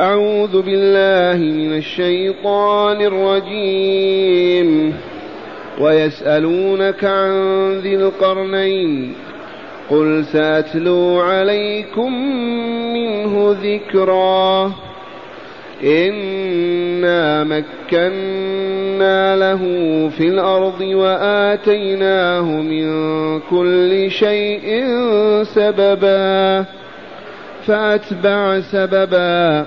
أعوذ بالله من الشيطان الرجيم. ويسألونك عن ذي القرنين. قل سأتلو عليكم منه ذكرا. إنا مكنا له في الأرض وآتيناه من كل شيء سببا. فأتبع سببا.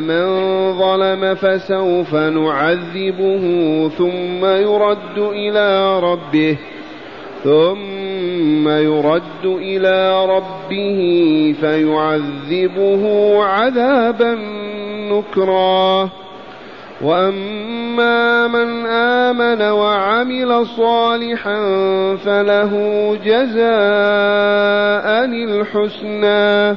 من ظلم فسوف نعذبه ثم يرد إلى ربه ثم يرد إلى ربه فيعذبه عذابا نكرا. واما من امن وعمل صالحا فله جزاء الحسنى.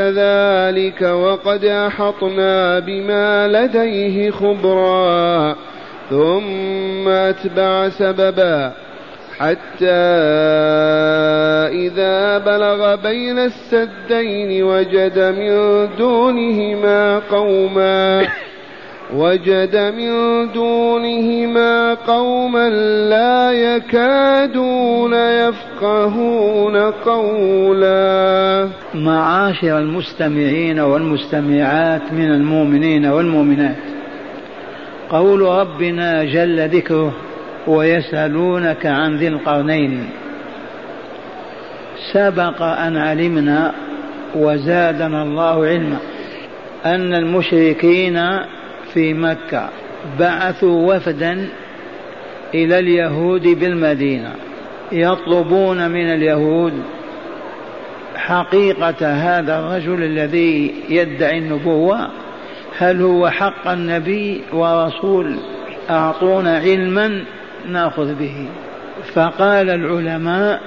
كذلك وقد أحطنا بما لديه خبرا ثم أتبع سببا حتى إذا بلغ بين السدين وجد من دونهما قوما وجد من دونهما قوما لا يكادون يفقهون قولا. معاشر المستمعين والمستمعات من المؤمنين والمؤمنات. قول ربنا جل ذكره ويسألونك عن ذي القرنين. سبق أن علمنا وزادنا الله علما أن المشركين في مكة بعثوا وفدا إلى اليهود بالمدينة يطلبون من اليهود حقيقة هذا الرجل الذي يدعي النبوة هل هو حق النبي ورسول أعطونا علما نأخذ به. فقال العلماء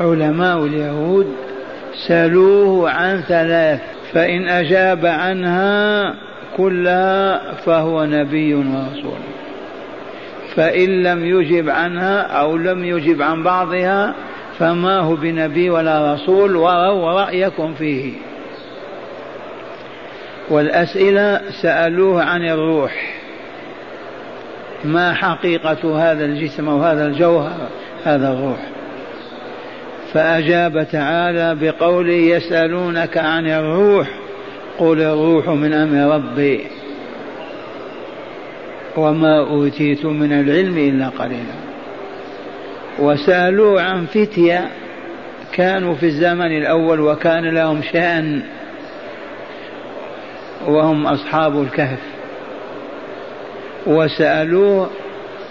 علماء اليهود سلوه عن ثلاث فإن أجاب عنها كلها فهو نبي ورسول. فإن لم يجب عنها أو لم يجب عن بعضها فما هو بنبي ولا رسول وروا رأيكم فيه. والأسئلة سألوه عن الروح. ما حقيقة هذا الجسم وهذا الجوهر هذا الروح؟ فأجاب تعالى بقوله يسألونك عن الروح قل الروح من أمر ربي وما أوتيت من العلم إلا قليلا. وسألوا عن فتية كانوا في الزمن الأول وكان لهم شأن وهم أصحاب الكهف. وسألوه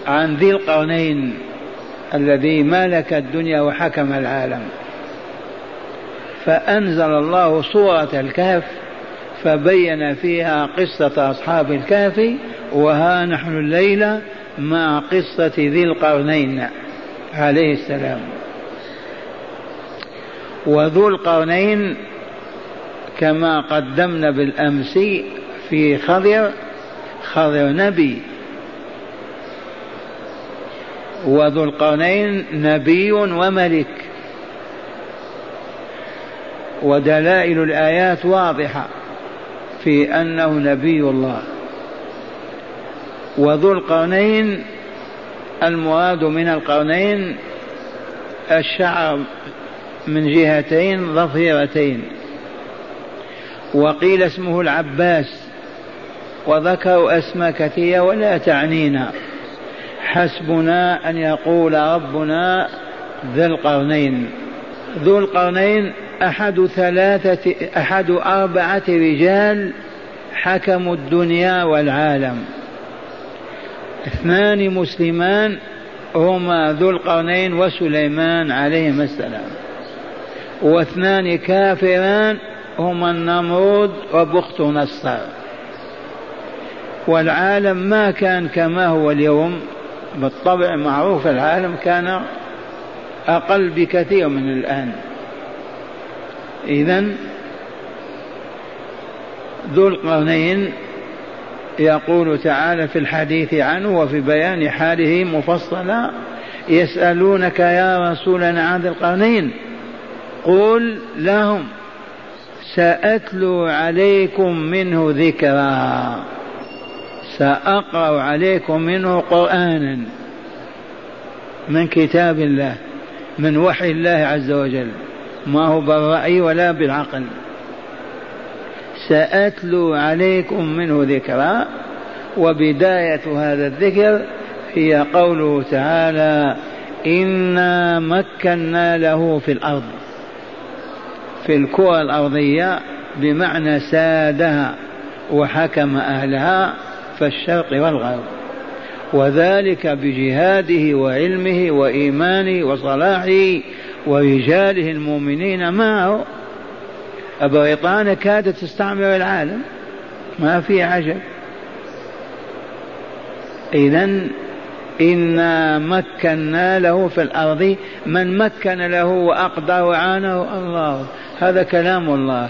عن ذي القرنين الذي ملك الدنيا وحكم العالم. فأنزل الله سورة الكهف فبين فيها قصة أصحاب الكهف وها نحن الليلة مع قصة ذي القرنين عليه السلام. وذو القرنين كما قدمنا بالأمس في خضر خضر نبي. وذو القرنين نبي وملك. ودلائل الآيات واضحة في أنه نبي الله. وذو القرنين المراد من القرنين الشعر من جهتين ظفيرتين. وقيل اسمه العباس وذكروا أسماء كثيرة ولا تعنينا. حسبنا أن يقول ربنا ذا القرنين. ذو القرنين أحد ثلاثة أحد أربعة رجال حكموا الدنيا والعالم. اثنان مسلمان هما ذو القرنين وسليمان عليهما السلام. واثنان كافران هما النمرود وبخت نصر. والعالم ما كان كما هو اليوم. بالطبع معروف العالم كان أقل بكثير من الآن. إذا ذو القرنين يقول تعالى في الحديث عنه وفي بيان حاله مفصلا يسألونك يا رسولنا عن ذي القرنين قل لهم سأتلو عليكم منه ذكرا. سأقرأ عليكم منه قرآنا من كتاب الله من وحي الله عز وجل ما هو بالرأي ولا بالعقل. سأتلو عليكم منه ذكرا وبداية هذا الذكر هي قوله تعالى إنا مكنا له في الأرض في الكرة الأرضية بمعنى سادها وحكم أهلها. فالشرق والغرب وذلك بجهاده وعلمه وإيمانه وصلاحه ورجاله المؤمنين معه. بريطانيا كادت تستعمر العالم؟ ما في عجب. إذا إنا مكنا له في الأرض من مكن له وأقدر وعانه الله. هذا كلام الله.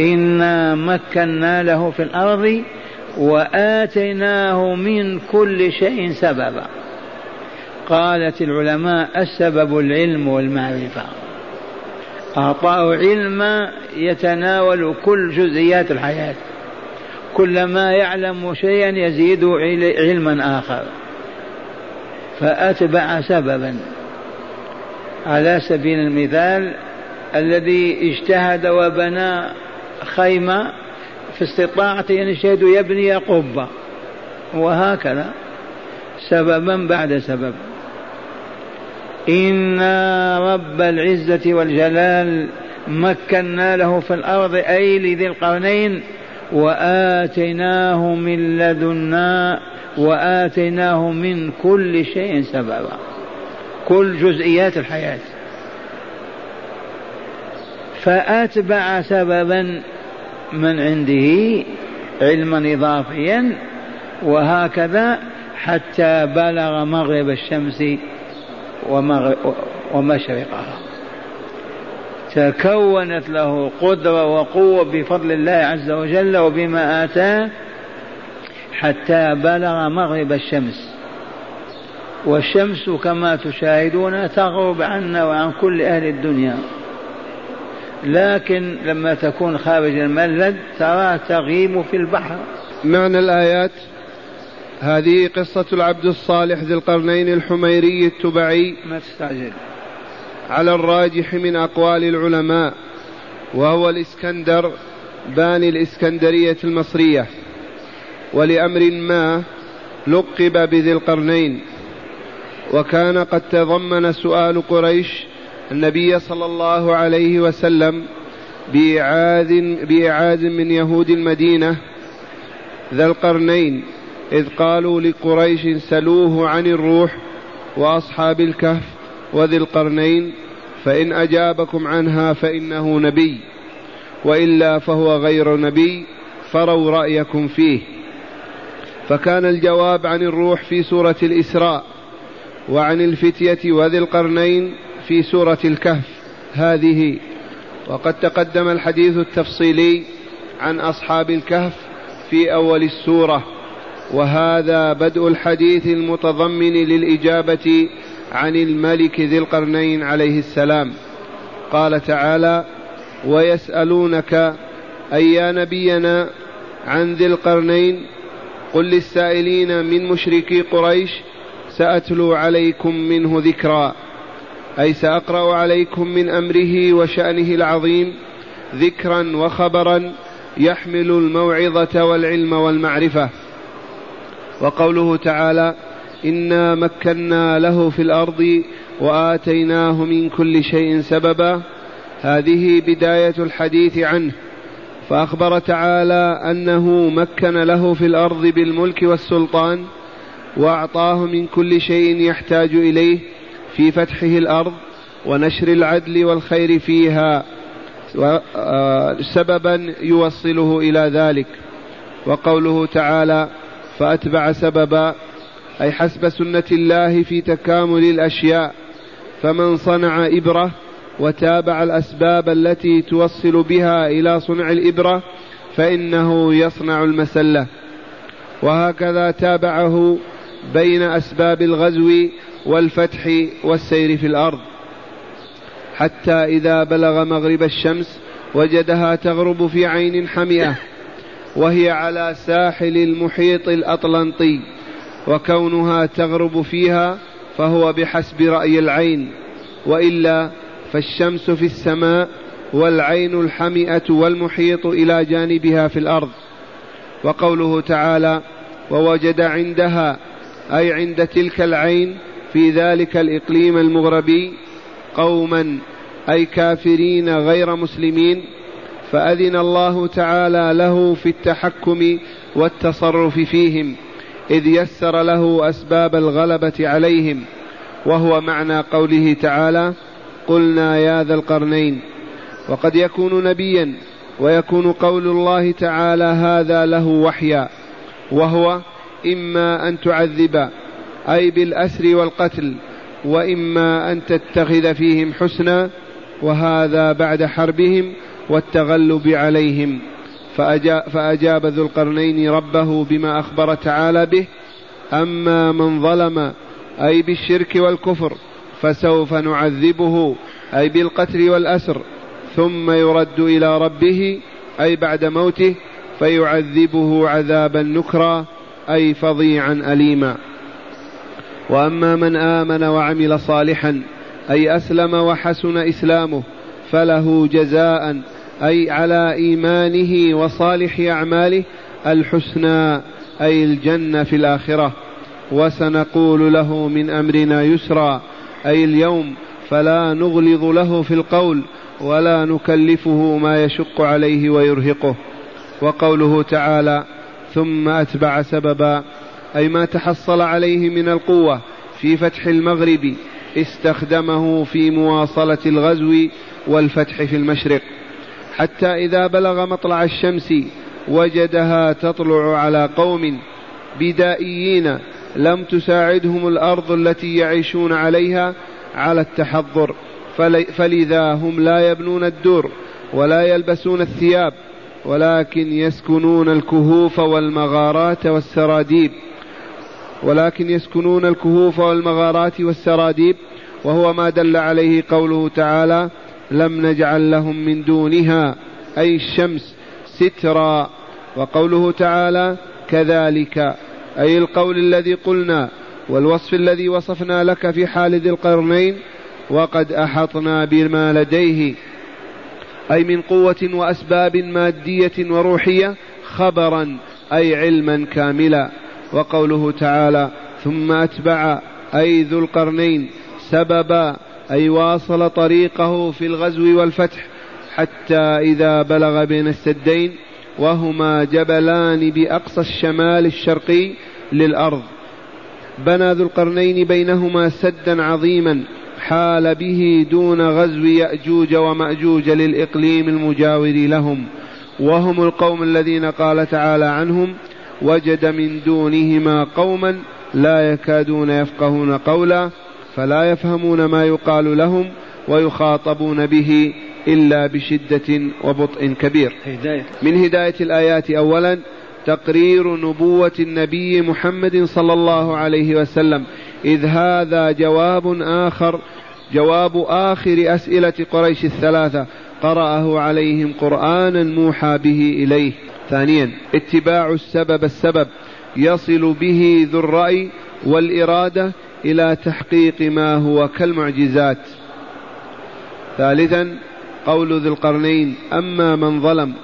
إنا مكنا له في الأرض وآتيناه من كل شيء سببا. قالت العلماء السبب العلم والمعرفة. أعطاه علما يتناول كل جزئيات الحياة. كلما يعلم شيئا يزيد علما آخر. فأتبع سببا. على سبيل المثال الذي اجتهد وبنى خيمة في استطاعته أن يشهد يبني قبة. وهكذا. سببا بعد سبب. إنا رب العزة والجلال مكنا له في الأرض أي لذي القرنين وآتيناه من لدنا وآتيناه من كل شيء سببا. كل جزئيات الحياة. فأتبع سببا من عنده علما إضافيا وهكذا حتى بلغ مغرب الشمس ومشرقها. تكونت له قدرة وقوة بفضل الله عز وجل وبما آتاه حتى بلغ مغرب الشمس. والشمس كما تشاهدون تغرب عنا وعن كل أهل الدنيا. لكن لما تكون خارج الملد ترى تغيب في البحر. معنى الآيات؟ هذه قصة العبد الصالح ذي القرنين الحميري التبعي. ما تستعجل. على الراجح من أقوال العلماء وهو الإسكندر باني الإسكندرية المصرية. ولأمر ما لقب بذي القرنين. وكان قد تضمن سؤال قريش النبي صلى الله عليه وسلم بإعاذ بإعاذ من يهود المدينة ذا القرنين إذ قالوا لقريش سلوه عن الروح وأصحاب الكهف وذي القرنين فإن أجابكم عنها فإنه نبي وإلا فهو غير نبي فروا رأيكم فيه. فكان الجواب عن الروح في سورة الإسراء وعن الفتية وذي القرنين في سورة الكهف هذه وقد تقدم الحديث التفصيلي عن أصحاب الكهف في أول السورة وهذا بدء الحديث المتضمن للإجابة عن الملك ذي القرنين عليه السلام. قال تعالى ويسألونك أي يا نبينا عن ذي القرنين؟ قل للسائلين من مشركي قريش سأتلو عليكم منه ذكرًا. أي سأقرأ عليكم من أمره وشأنه العظيم ذكرا وخبرا يحمل الموعظة والعلم والمعرفة. وقوله تعالى إنا مكنا له في الأرض وآتيناه من كل شيء سببا. هذه بداية الحديث عنه. فأخبر تعالى أنه مكن له في الأرض بالملك والسلطان وأعطاه من كل شيء يحتاج إليه في فتحه الأرض ونشر العدل والخير فيها سببا يوصله إلى ذلك. وقوله تعالى فأتبع سببا أي حسب سنة الله في تكامل الأشياء. فمن صنع إبرة وتابع الأسباب التي توصل بها إلى صنع الإبرة فإنه يصنع المسلة. وهكذا تابعه بين أسباب الغزو والفتح والسير في الأرض. حتى إذا بلغ مغرب الشمس وجدها تغرب في عين حمئة وهي على ساحل المحيط الأطلنطي وكونها تغرب فيها فهو بحسب رأي العين. وإلا فالشمس في السماء والعين الحمئة والمحيط إلى جانبها في الأرض. وقوله تعالى ووجد عندها أي عند تلك العين في ذلك الإقليم المغربي قوما أي كافرين غير مسلمين فأذن الله تعالى له في التحكم والتصرف فيهم إذ يسر له أسباب الغلبة عليهم وهو معنى قوله تعالى قلنا يا ذا القرنين وقد يكون نبيا ويكون قول الله تعالى هذا له وحيا وهو إما أن تعذب أي بالأسر والقتل وإما أن تتخذ فيهم حسنا وهذا بعد حربهم والتغلب عليهم. فأجاب ذو القرنين ربه بما أخبر تعالى به. أما من ظلم أي بالشرك والكفر فسوف نعذبه أي بالقتل والأسر. ثم يرد إلى ربه أي بعد موته فيعذبه عذابا نكرا أي فظيعا أليما. وأما من آمن وعمل صالحا أي أسلم وحسن إسلامه فله جزاء أي على إيمانه وصالح أعماله الحسنى أي الجنة في الآخرة. وسنقول له من أمرنا يسرا أي اليوم فلا نغلظ له في القول ولا نكلفه ما يشق عليه ويرهقه. وقوله تعالى ثم أتبع سببا أي ما تحصل عليه من القوة في فتح المغرب استخدمه في مواصلة الغزو والفتح في المشرق. حتى إذا بلغ مطلع الشمس وجدها تطلع على قوم بدائيين لم تساعدهم الأرض التي يعيشون عليها على التحضر. فلذا هم لا يبنون الدور ولا يلبسون الثياب ولكن يسكنون الكهوف والمغارات والسراديب. ولكن يسكنون الكهوف والمغارات والسراديب وهو ما دل عليه قوله تعالى لم نجعل لهم من دونها أي الشمس سترا. وقوله تعالى كذلك أي القول الذي قلنا والوصف الذي وصفنا لك في حال ذي القرنين وقد أحطنا بما لديه أي من قوة وأسباب مادية وروحية خبرا أي علما كاملا. وقوله تعالى ثم أتبع أي ذو القرنين سببا أي واصل طريقه في الغزو والفتح حتى إذا بلغ بين السدين وهما جبلان بأقصى الشمال الشرقي للأرض. بنى ذو القرنين بينهما سدا عظيما حال به دون غزو يأجوج ومأجوج للإقليم المجاور لهم. وهم القوم الذين قال تعالى عنهم وجد من دونهما قوما لا يكادون يفقهون قولا فلا يفهمون ما يقال لهم ويخاطبون به إلا بشدة وبطء كبير. من هداية الآيات أولا تقرير نبوة النبي محمد صلى الله عليه وسلم. إذ هذا جواب آخر جواب آخر أسئلة قريش الثلاثة. قرأه عليهم قرآنا موحى به إليه. ثانيا اتباع السبب السبب يصل به ذو الرأي والإرادة إلى تحقيق ما هو كالمعجزات. ثالثا قول ذي القرنين أما من ظلم.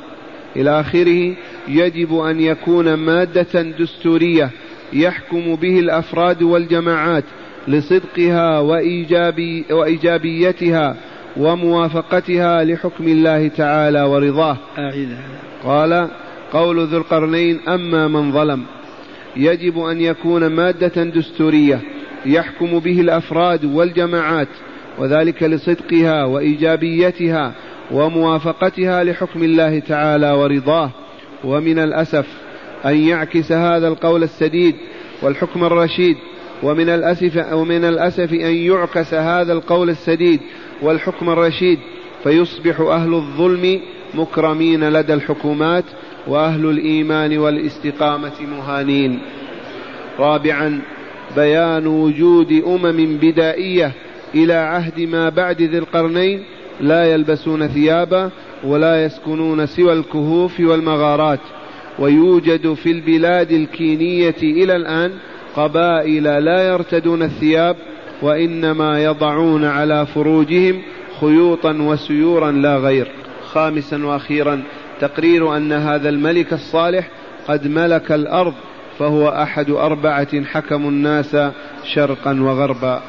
إلى آخره يجب أن يكون مادة دستورية يحكم به الأفراد والجماعات لصدقها وإيجابي وإيجابيتها وموافقتها لحكم الله تعالى ورضاه. قال قول ذو القرنين أما من ظلم يجب أن يكون مادة دستورية يحكم به الأفراد والجماعات وذلك لصدقها وإيجابيتها وموافقتها لحكم الله تعالى ورضاه. ومن الأسف أن يعكس هذا القول السديد والحكم الرشيد ومن الأسف ومن الأسف أن يعكس هذا القول السديد والحكم الرشيد فيصبح أهل الظلم مكرمين لدى الحكومات وأهل الإيمان والاستقامة مهانين. رابعا بيان وجود أمم بدائية إلى عهد ما بعد ذي القرنين لا يلبسون ثيابا ولا يسكنون سوى الكهوف والمغارات ويوجد في البلاد الكينية إلى الآن قبائل لا يرتدون الثياب وإنما يضعون على فروجهم خيوطا وسيورا لا غير. خامسا وأخيرا تقرير أن هذا الملك الصالح قد ملك الأرض فهو أحد أربعة حكموا الناس شرقا وغربا.